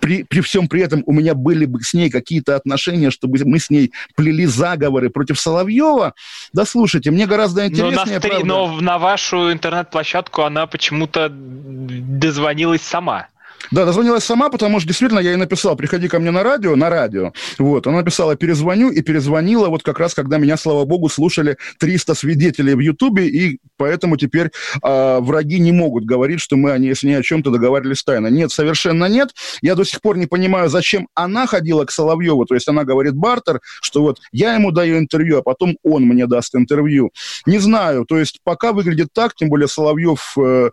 при, при всем при этом у меня были бы с ней какие-то отношения, чтобы мы с ней плели заговоры против Соловьева, да слушайте, мне гораздо интереснее... Но на, но на вашу интернет-площадку она почему-то дозвонилась сама. Да, дозвонилась сама, потому что действительно я ей написал, приходи ко мне на радио, на радио. Вот, она написала, перезвоню, и перезвонила вот как раз, когда меня, слава богу, слушали 300 свидетелей в Ютубе, и поэтому теперь э, враги не могут говорить, что мы, они, если не о чем-то договаривались тайно. Нет, совершенно нет. Я до сих пор не понимаю, зачем она ходила к Соловьеву, то есть она говорит бартер, что вот я ему даю интервью, а потом он мне даст интервью. Не знаю, то есть пока выглядит так, тем более Соловьев, э,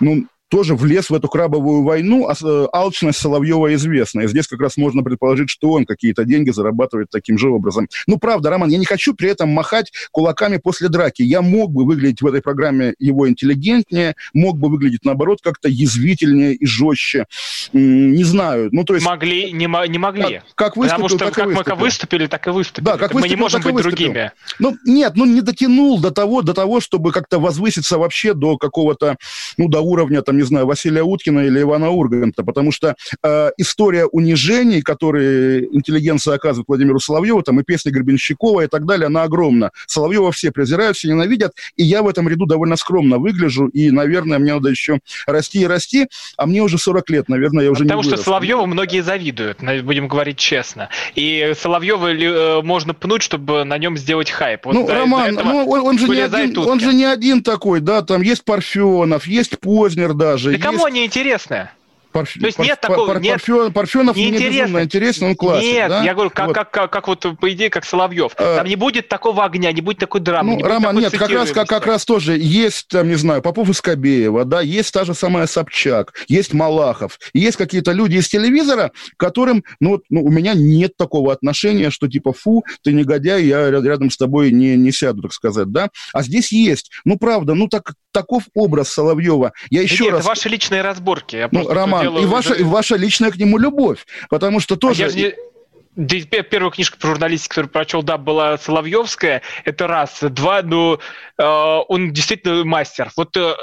ну, тоже влез в эту крабовую войну, а э, алчность Соловьева известна. И здесь как раз можно предположить, что он какие-то деньги зарабатывает таким же образом. Ну, правда, Роман, я не хочу при этом махать кулаками после драки. Я мог бы выглядеть в этой программе его интеллигентнее, мог бы выглядеть, наоборот, как-то язвительнее и жестче. Не знаю. Ну, то есть... Могли, не, не могли. Как, как выступил, Потому что так как и выступил. мы выступили, так и выступили. Да, как выступил, мы не можем быть выступил. другими. Ну, нет, ну не дотянул до того, до того, чтобы как-то возвыситься вообще до какого-то, ну, до уровня, там, не знаю, Василия Уткина или Ивана Урганта, потому что э, история унижений, которые интеллигенция оказывает Владимиру Соловьеву, там и песни Гребенщикова и так далее, она огромна. Соловьева все презирают, все ненавидят, и я в этом ряду довольно скромно выгляжу, и, наверное, мне надо еще расти и расти, а мне уже 40 лет, наверное, я уже потому не Потому что Соловьеву многие завидуют, будем говорить честно. И Соловьева э, можно пнуть, чтобы на нем сделать хайп. Вот ну, Роман, ну, он, он, же не один, он же не один такой, да, там есть Парфенов, есть Познер даже. Да есть... кому они интересны? Парф... То есть пар... нет такого... Пар... нет... Парфен... Парфенов не мне безумно интересен, он классик. Нет, да? я говорю, как, вот. Как, как, как вот по идее, как Соловьев. А... Там не будет такого огня, не будет такой драмы. Ну, не Роман, нет, как раз, как, как раз тоже есть, там, не знаю, Попов и Скобеева, да, есть та же самая Собчак, есть Малахов, есть какие-то люди из телевизора, которым, ну, ну, у меня нет такого отношения, что типа, фу, ты негодяй, я рядом с тобой не, не сяду, так сказать, да. А здесь есть. Ну, правда, ну, так, таков образ Соловьева. Я еще нет, раз... это ваши личные разборки. Я ну, Роман, и ваша, и ваша личная к нему любовь. Потому что тоже... А я же не... первая книжка по журналистике, которую прочел, да, была Соловьевская, это раз. Два, ну, э, он действительно мастер. Вот э,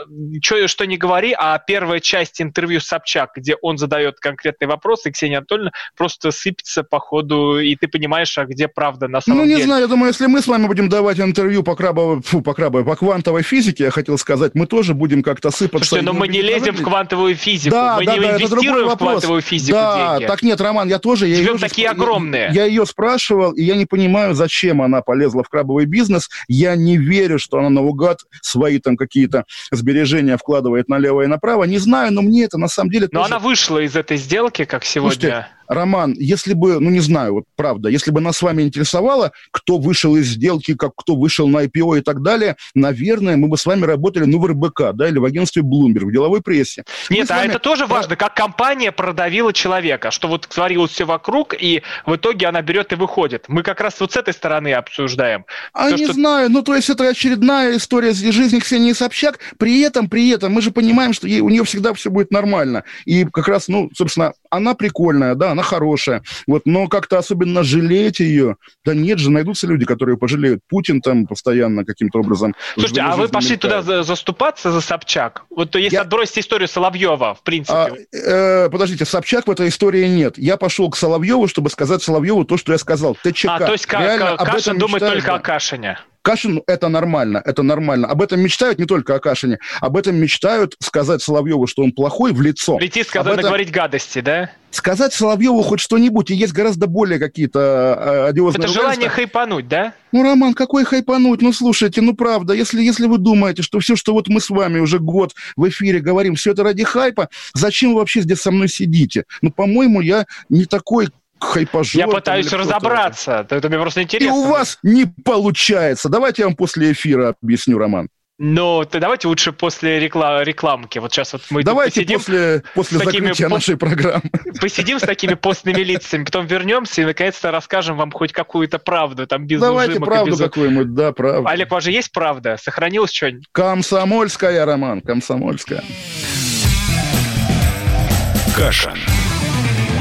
что, что не говори, а первая часть интервью с Собчак, где он задает конкретные вопросы, и Ксения Анатольевна просто сыпется по ходу, и ты понимаешь, а где правда на самом ну, деле. Ну, не знаю, я думаю, если мы с вами будем давать интервью по крабовой, фу, по крабовой, по квантовой физике, я хотел сказать, мы тоже будем как-то сыпаться. Слушайте, но мы не лезем в квантовую физику, да, мы да, не да, инвестируем в квантовую физику да, деньги. так нет, Роман, я тоже... Я Живем такие же, огромные. Я, ее спрашивал, и я не понимаю, зачем она полезла в крабовый бизнес. Я не верю, что она наугад свои там какие-то сбережения вкладывает налево и направо. Не знаю, но мне это на самом деле... Но тоже... она вышла из этой сделки, как сегодня... Слушайте, Роман, если бы, ну не знаю, вот правда, если бы нас с вами интересовало, кто вышел из сделки, как кто вышел на IPO и так далее, наверное, мы бы с вами работали, ну, в РБК, да, или в агентстве Bloomberg, в деловой прессе. Нет, а вами... это тоже важно, как компания продавила человека, что вот творилось все вокруг, и в итоге она берет и выходит. Мы как раз вот с этой стороны обсуждаем. А То, не что... знаю, ну, то есть это очередная история из жизни Ксении Собчак, при этом, при этом мы же понимаем, что ей, у нее всегда все будет нормально. И как раз, ну, собственно, она прикольная, да, она хорошая, вот, но как-то особенно жалеть ее, да нет же, найдутся люди, которые пожалеют. Путин там постоянно каким-то образом... Слушайте, а вы пошли мелькает. туда за, заступаться за Собчак? Вот если Я... отбросить историю Соловьева, в принципе. А, э, подождите, Собчак в этой истории нет. Я пошел к Соловьеву, чтобы сказать Соловьеву то, что я сказал. ТЧК. А, то есть Реально, Кашин думает только да. о Кашине. Кашин – это нормально, это нормально. Об этом мечтают не только о Кашине, об этом мечтают сказать Соловьеву, что он плохой, в лицо. Прийти сказать, этом... наговорить гадости, да? Сказать Соловьеву хоть что-нибудь, и есть гораздо более какие-то э, одиозные Это желание хайпануть, да? Ну, Роман, какой хайпануть? Ну, слушайте, ну, правда, если, если вы думаете, что все, что вот мы с вами уже год в эфире говорим, все это ради хайпа, зачем вы вообще здесь со мной сидите? Ну, по-моему, я не такой хайпажор. Я пытаюсь разобраться. Это, это мне просто интересно. И у вас не получается. Давайте я вам после эфира объясню, Роман. Ну, давайте лучше после рекла- рекламки. Вот сейчас вот мы давайте посидим после, после с такими закрытия по- нашей программы. (laughs) Посидим с такими постными лицами, потом вернемся и наконец-то расскажем вам хоть какую-то правду, там без Давайте правду без... какую-нибудь, да, правду. Олег, у вас же есть правда? Сохранилось что-нибудь? Комсомольская, Роман, комсомольская. Каша.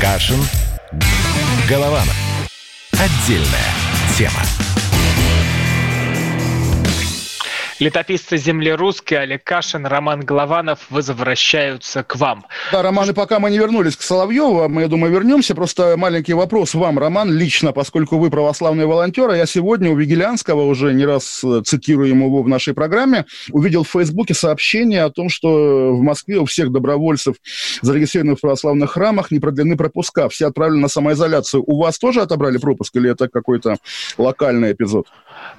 Кашин. Голованов. Отдельная тема. Летописцы земли русской Олег Кашин, Роман Голованов возвращаются к вам. Да, Роман, и пока мы не вернулись к Соловьеву, мы, я думаю, вернемся. Просто маленький вопрос вам, Роман, лично, поскольку вы православный волонтер, а я сегодня у Вигелянского, уже не раз цитируем его в нашей программе, увидел в Фейсбуке сообщение о том, что в Москве у всех добровольцев, зарегистрированных в православных храмах, не продлены пропуска. Все отправлены на самоизоляцию. У вас тоже отобрали пропуск или это какой-то локальный эпизод?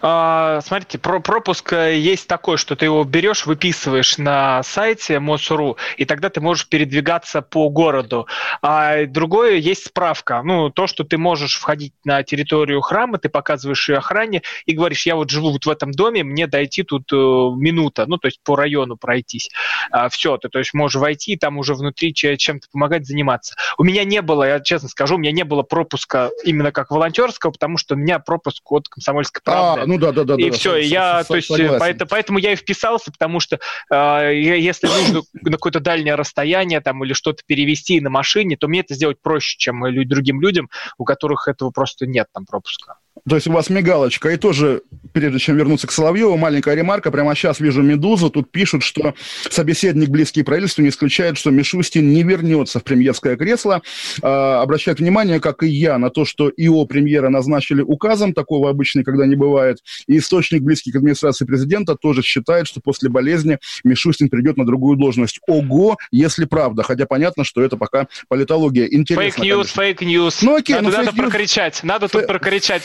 А, смотрите, про пропуск есть такой, что ты его берешь, выписываешь на сайте МОСРУ, и тогда ты можешь передвигаться по городу. А другое есть справка. Ну, то, что ты можешь входить на территорию храма, ты показываешь ее охране и говоришь, я вот живу вот в этом доме, мне дойти тут э, минута, ну, то есть по району пройтись. А, все, ты то есть можешь войти и там уже внутри чем-то помогать, заниматься. У меня не было, я честно скажу, у меня не было пропуска именно как волонтерского, потому что у меня пропуск от комсомольской правды. Ну да, да, да. И да, все, и я, то есть, поэтому, поэтому я и вписался, потому что э, если нужно на какое-то дальнее расстояние там или что-то перевести на машине, то мне это сделать проще, чем другим людям, у которых этого просто нет там пропуска. То есть у вас мигалочка. И тоже, прежде чем вернуться к Соловьеву, маленькая ремарка. Прямо сейчас вижу «Медузу». Тут пишут, что собеседник близкий правительству не исключает, что Мишустин не вернется в премьерское кресло. А, обращает внимание, как и я, на то, что ИО премьера назначили указом. Такого обычно никогда не бывает. И источник, близкий к администрации президента, тоже считает, что после болезни Мишустин придет на другую должность. Ого, если правда. Хотя понятно, что это пока политология. Интересно. Фейк-ньюс, fake news. Ну окей, надо, ну, надо прокричать. Надо Фей... тут прокричать.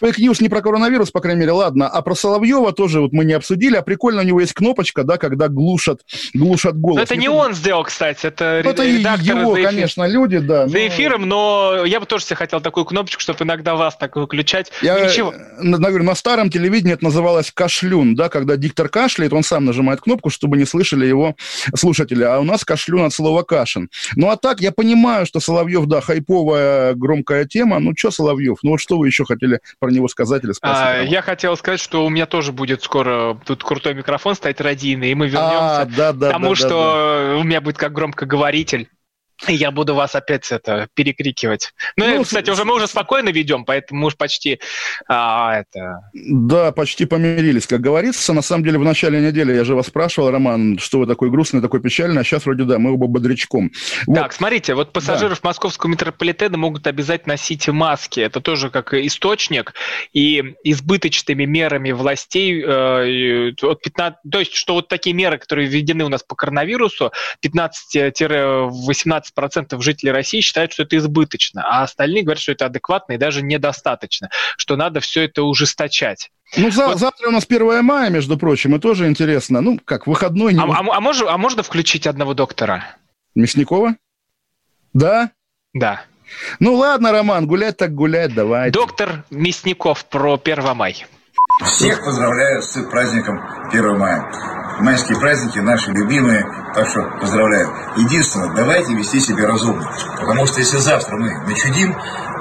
Fake news не про коронавирус, по крайней мере, ладно. А про Соловьева тоже вот мы не обсудили. А прикольно, у него есть кнопочка, да, когда глушат, глушат голос. Но это не он сделал, кстати, это Ну, Это его, конечно, люди, да. За но- эфиром, но я бы тоже себе хотел такую кнопочку, чтобы иногда вас так выключать. Я Ничего. э, на, говорю, на старом телевидении это называлось кашлюн, да, когда диктор кашляет, он сам нажимает кнопку, чтобы не слышали его слушатели. А у нас кашлюн от слова кашин. Ну а так, я понимаю, что Соловьев, да, хайповая, громкая тема. Ну что Соловьев? Ну вот что вы еще хотели про него сказать или спросить? А, я хотел сказать, что у меня тоже будет скоро тут крутой микрофон стоять радийный, и мы вернемся А, да, да, к тому, да, да, что у меня будет как громкоговоритель. Я буду вас опять это перекрикивать. Ну, Ну, кстати, уже мы уже спокойно ведем, поэтому мы уж почти а, это. Да, почти помирились, как говорится. На самом деле, в начале недели я же вас спрашивал, Роман, что вы такой грустный, такой печальный, а сейчас вроде да, мы оба бодрячком. Вот. Так, смотрите, вот пассажиров московского метрополитена могут обязать носить маски. Это тоже как источник. И избыточными мерами властей, э, от 15, то есть, что вот такие меры, которые введены у нас по коронавирусу, 15-18% жителей России считают, что это избыточно, а остальные говорят, что это адекватно и даже недостаточно, что надо все это ужесточать. Ну, за- завтра у нас 1 мая, между прочим, и тоже интересно. Ну, как, выходной не... А, а- а можно, а можно включить одного доктора? Мясникова? Да? Да. Ну ладно, Роман, гулять так гулять, давай. Доктор Мясников про 1 мая. Всех поздравляю с праздником 1 мая. Майские праздники наши любимые, так что поздравляю. Единственное, давайте вести себя разумно. Потому что если завтра мы начудим,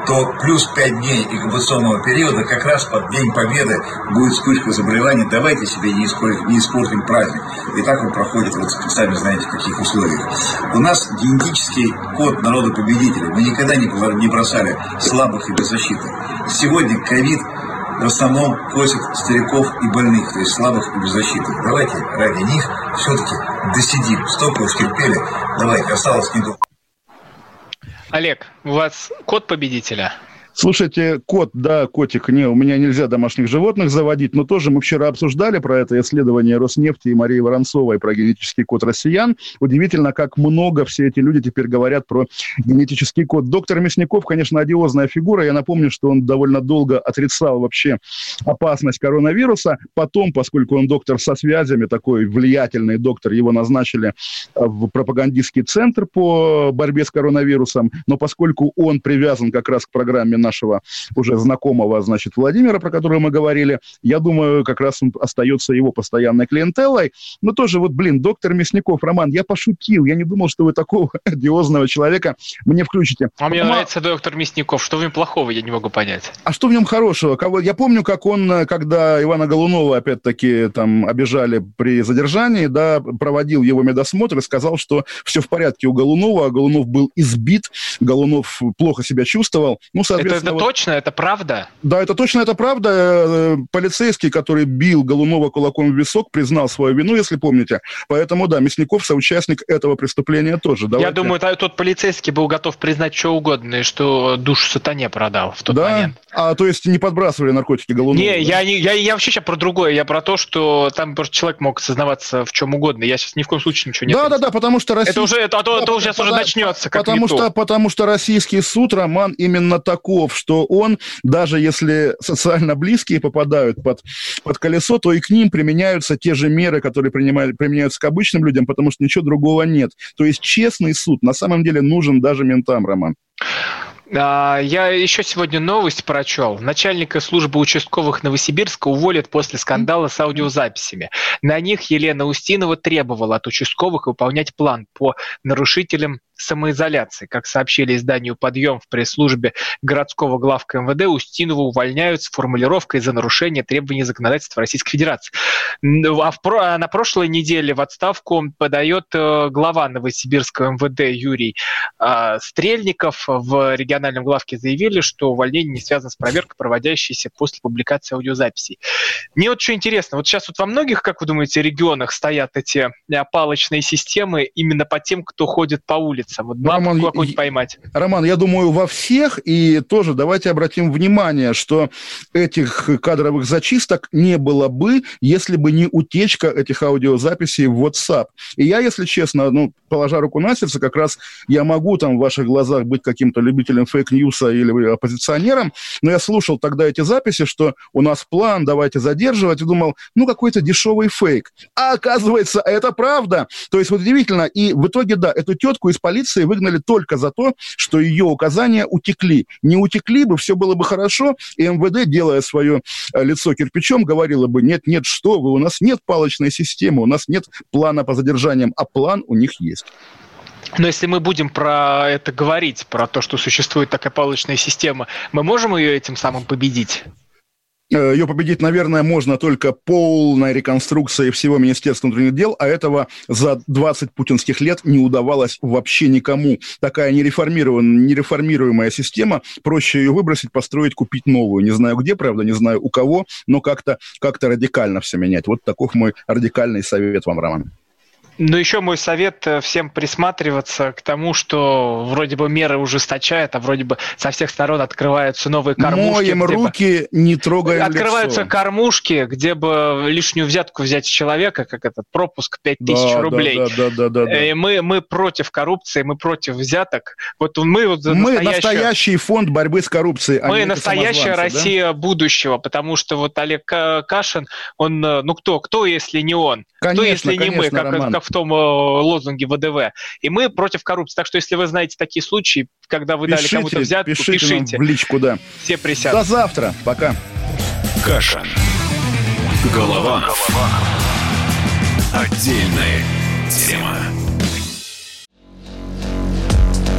то плюс 5 дней инкубационного периода как раз под День Победы будет вспышка заболеваний. Давайте себе не испортим, не испортим праздник. И так он проходит, вот сами знаете, в каких условиях. У нас генетический код народа победителей. Мы никогда не бро- не бросали слабых и беззащитных. Сегодня ковид в основном косит стариков и больных, то есть слабых и беззащитных. Давайте ради них все-таки досидим. Столько уж терпели. Давайте, осталось недолго. Олег, у вас код победителя? Слушайте, кот, да, котик, не, у меня нельзя домашних животных заводить, но тоже мы вчера обсуждали про это исследование Роснефти и Марии Воронцовой про генетический код россиян. Удивительно, как много все эти люди теперь говорят про генетический код. Доктор Мясников, конечно, одиозная фигура. Я напомню, что он довольно долго отрицал вообще опасность коронавируса. Потом, поскольку он доктор со связями, такой влиятельный доктор, его назначили в пропагандистский центр по борьбе с коронавирусом. Но поскольку он привязан как раз к программе нашего уже знакомого, значит, Владимира, про которого мы говорили, я думаю, как раз он остается его постоянной клиентеллой. Но тоже вот, блин, доктор Мясников, Роман, я пошутил, я не думал, что вы такого (laughs) одиозного человека мне включите. А мне Ма- нравится доктор Мясников. Что в нем плохого, я не могу понять. а что в нем хорошего? Кого... Я помню, как он, когда Ивана Голунова, опять-таки, там, обижали при задержании, да, проводил его медосмотр и сказал, что все в порядке у Голунова, а Голунов был избит, Голунов плохо себя чувствовал. Ну, соответственно, это вот- точно, это правда? Да, это точно, это правда. Э, Полицейский, который бил Голунова кулаком в висок, признал свою вину, если помните. Поэтому, да, Мясников соучастник этого преступления тоже. Я Давайте- думаю, та- тот полицейский был готов признать что угодно, и что душу сатане продал в тот да? момент. А, то есть не подбрасывали наркотики Голунову? Не, да? я, не, я, я вообще сейчас про другое. Я про то, что там просто человек мог сознаваться в чем угодно. Я сейчас ни в коем случае ничего не Да, да, да, потому что Россия... Это уже, это, а то, это уже сейчас уже начнется, как потому что, потому что российский суд, Роман, именно таков, что он, даже если социально близкие попадают под, под колесо, то и к ним применяются те же меры, которые принимают, применяются к обычным людям, потому что ничего другого нет. То есть честный суд на самом деле нужен даже ментам, Роман. А, Я еще сегодня новость прочел. Начальника службы участковых Новосибирска уволят после скандала с аудиозаписями. На них Елена Устинова требовала от участковых выполнять план по нарушителям самоизоляции. Как сообщили изданию «Подъем» в пресс-службе городского главка МВД, Устинову увольняют с формулировкой за нарушение требований законодательства Российской Федерации. Ну, А в а на прошлой неделе в отставку подает э, глава Новосибирского МВД Юрий а, Стрельников в региональном главке заявили, что увольнение не связано с проверкой, проводящейся после публикации аудиозаписей. Мне вот что интересно, вот сейчас вот во многих, как вы думаете, регионах стоят эти э, палочные системы именно по тем, кто ходит по улице. Находится. Вот Роман, какую-нибудь поймать. Роман, я думаю, во всех, и тоже давайте обратим внимание, что этих кадровых зачисток не было бы, если бы не утечка этих аудиозаписей в WhatsApp. И я, если честно, ну, положа руку на сердце, как раз я могу там в ваших глазах быть каким-то любителем fake news а или оппозиционером, но я слушал тогда эти записи, что у нас план, давайте задерживать, и думал, ну, какой-то дешевый фейк. А оказывается, это правда. То есть удивительно. И в итоге, да, эту тетку из полиции выгнали только за то, что ее указания утекли. Не утекли бы, все было бы хорошо, и МВД, делая свое э, лицо кирпичом, говорило бы, нет, нет, что вы, у нас нет палочной системы, у нас нет плана по задержаниям, а план у них есть. Но если мы будем про это говорить, про то, что существует такая палочная система, мы можем ее этим самым победить? Э, Ее победить, наверное, можно только полной реконструкцией всего Министерства внутренних дел, а этого за 20 путинских лет не удавалось вообще никому. Такая нереформированная, нереформируемая система, проще ее выбросить, построить, купить новую. Не знаю где, правда, не знаю у кого, но как-то как радикально все менять. Вот таков мой радикальный совет вам, Роман. Но еще мой совет э, всем присматриваться к тому, что вроде бы меры ужесточают, а вроде бы со всех сторон открываются новые кормушки. Моем руки, бы... не трогаем Открываются лицо. кормушки, где бы лишнюю взятку взять с человека, как этот пропуск 5000 да, рублей. Да, да, да, да, да. И мы, мы против коррупции, мы против взяток. Вот мы вот мы настоящую... настоящий фонд борьбы с коррупцией. А мы настоящая Россия да? будущего, потому что вот Олег Кашин, он, ну кто, кто если не он? Конечно, кто если конечно, не мы, как, Роман. как в том э, лозунге ВДВ. И мы против коррупции. Так что, если вы знаете такие случаи, когда вы пишите, дали кому-то взятку, пишите. пишите. в личку, да. Все присядут. До завтра. Пока. Кашин. Голованов. Отдельная тема.